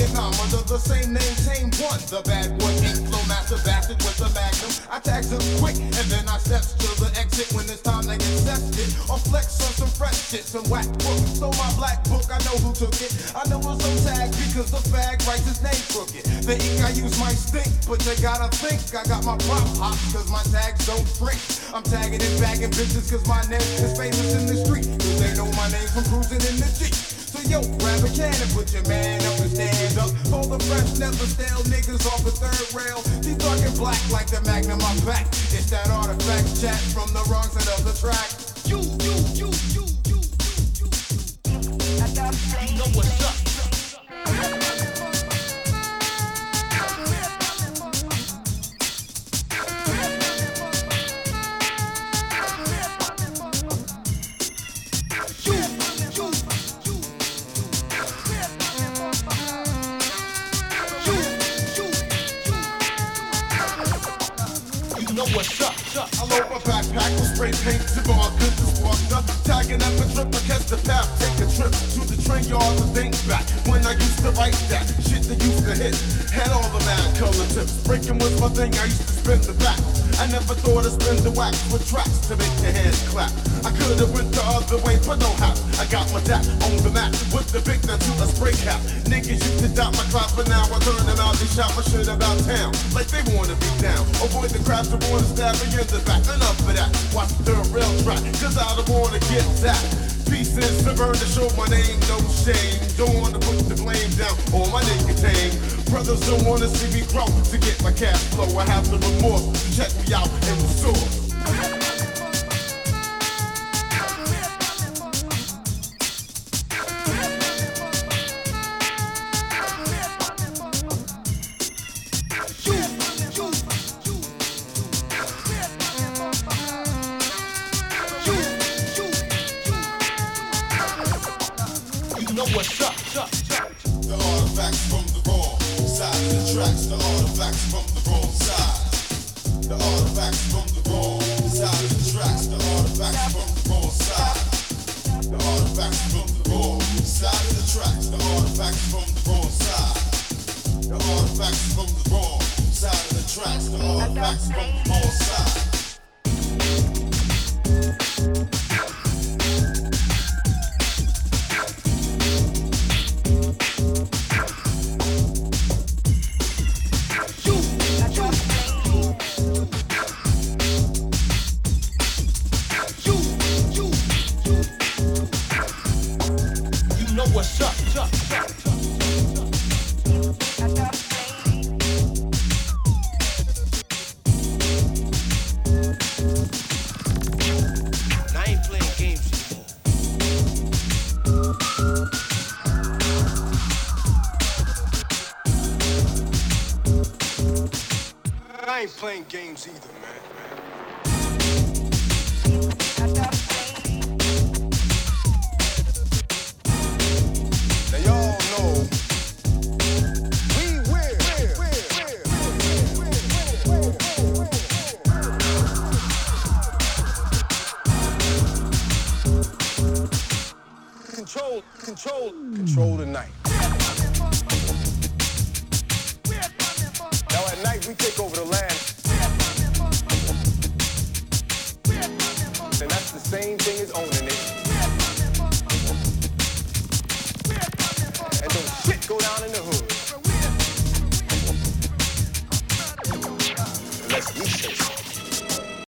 Vietnam under the same name, same One. The bad boy ink flow master bastard with the magnum. I tags him quick and then I steps to the exit when it's time to get tested. Or flex on some fresh shit, some whack book. So my black book, I know who took it. I know it's some tag because the fag writes his name crooked. The ink I use might stink, but you gotta think I got my prop hot cause my tags don't shrink. I'm tagging and bagging bitches cause my name is famous in the street. Cause they know my name from cruising in the Jeep. Yo, grab a can and put your man up and stand up. Pull the fresh, never stale niggas off the third rail. These talking black like the magnum on back. It's that artifact chat from the wrong side of the track. Know what's up. I load my backpack with spray paint bar good to sparked up. Tagging up a trip, I catch the path, take a trip to the train yard to think back. When I used to write that shit that used to hit. Had all the mad color tips. Breaking was my thing, I used to spin the back. I never thought of spin the wax with tracks to make your hands clap. I could've went the other way, but no how. I got my dap on the map with the big to a spray cap. Niggas used to doubt my crop, but now I turn them out. They shout my shit about town like they wanna be down. Avoid the crowds that wanna stab me in the back. Enough of that. Watch the real track, cause I don't wanna get that. Pieces to burn to show my name, no shame. Don't wanna put the blame down on my nigga tame. Brothers don't wanna see me grow to get my cash flow. I have the remorse check me out in the what's up. The artifacts from the wrong side of the tracks. The artifacts from the wrong side. The artifacts from the wrong side of the tracks. The artifacts from the wrong side. The artifacts from the wrong side of the tracks. The artifacts from the wrong side. The artifacts from the wrong side of the tracks. The artifacts from the wrong side. What's up. I ain't playing games. I ain't playing games either, man. Control, control, the night. Now at night we take over the land. And that's the same thing as owning it. And don't shit go down in the hood. Unless we say.